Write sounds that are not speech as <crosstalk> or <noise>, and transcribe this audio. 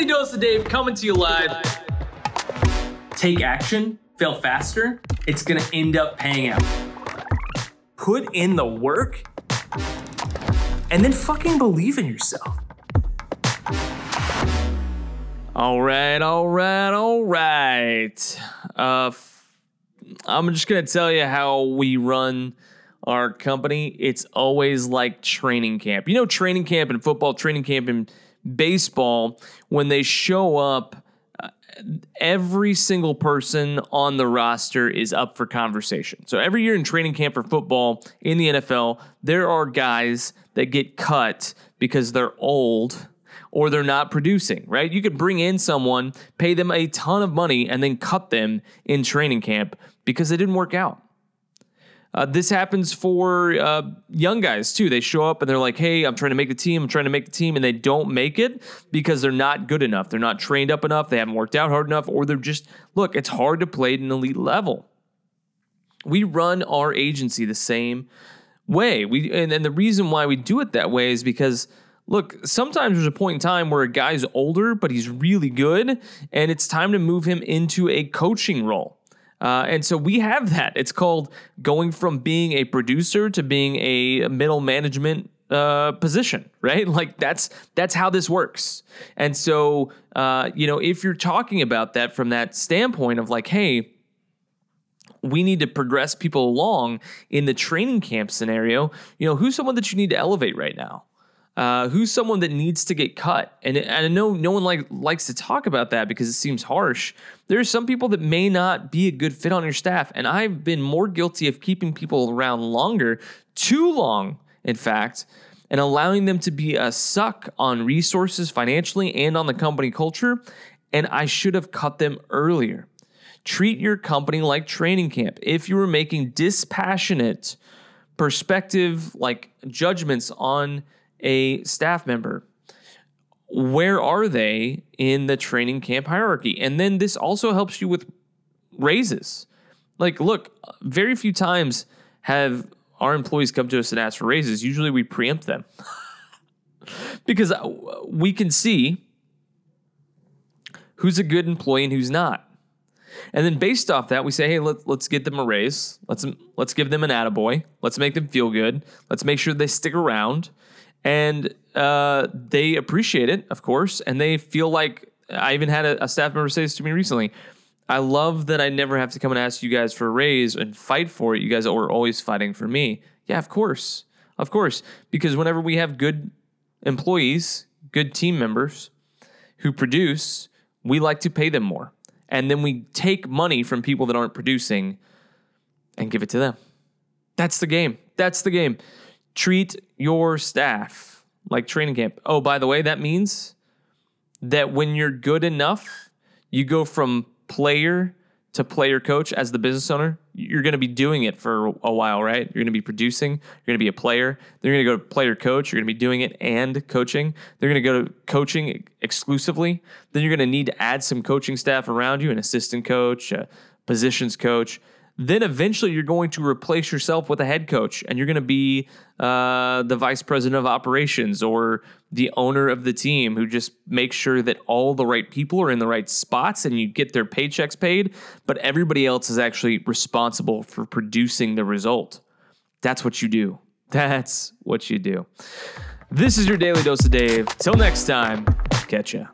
Daily Dose of Dave coming to you live. Take action, fail faster. It's gonna end up paying out. Put in the work and then fucking believe in yourself. All right, all right, all right. Uh, I'm just gonna tell you how we run our company. It's always like training camp. You know, training camp in football, training camp in baseball. When they show up, uh, every single person on the roster is up for conversation. So every year in training camp for football in the NFL, there are guys that get cut because they're old or they're not producing, right? You could bring in someone, pay them a ton of money, and then cut them in training camp because it didn't work out. Uh, this happens for uh, young guys too. They show up and they're like, hey, I'm trying to make the team, I'm trying to make the team, and they don't make it because they're not good enough. They're not trained up enough, they haven't worked out hard enough, or they're just, look, it's hard to play at an elite level. We run our agency the same way. We and, and the reason why we do it that way is because look, sometimes there's a point in time where a guy's older, but he's really good, and it's time to move him into a coaching role. Uh, and so we have that. It's called going from being a producer to being a middle management uh, position, <laughs> right? Like that's that's how this works. And so, uh, you know, if you're talking about that from that standpoint of like, hey, we need to progress people along in the training camp scenario. You know, who's someone that you need to elevate right now? Uh, who's someone that needs to get cut? And, and I know no one like likes to talk about that because it seems harsh. There are some people that may not be a good fit on your staff, and I've been more guilty of keeping people around longer, too long, in fact, and allowing them to be a suck on resources financially and on the company culture. And I should have cut them earlier. Treat your company like training camp. If you were making dispassionate perspective, like judgments on a staff member. Where are they in the training camp hierarchy? And then this also helps you with raises. Like, look, very few times have our employees come to us and ask for raises. Usually we preempt them <laughs> because uh, we can see who's a good employee and who's not. And then based off that, we say, hey, let, let's get them a raise. Let's let's give them an attaboy. Let's make them feel good. Let's make sure they stick around and uh, they appreciate it, of course, and they feel like I even had a, a, staff member say this to me recently. I love that I never have to come and ask you guys for a raise and fight for it. You guys are always fighting for me. Yeah, of course, of course, because whenever we have good employees, good team members who produce, we like to pay them more, and then we take money from people that aren't producing and give it to them. That's the game. That's the game treat your staff like training camp. Oh, by the way, that means that when you're good enough, you go from player to player coach as the business owner. You're going to be doing it for a while, right? You're going to be producing, you're going to be a player. Then you're going to go to player coach, you're going to be doing it and coaching. They're going to go to coaching exclusively. Then you're going to need to add some coaching staff around you, an assistant coach, a positions coach then eventually you're going to replace yourself with a head coach and you're going to be uh, the vice president of operations or the owner of the team who just makes sure that all the right people are in the right spots and you get their paychecks paid, but everybody else is actually responsible for producing the result. That's what you do. That's what you do. This is your daily dose of Dave. Till next time, catch ya.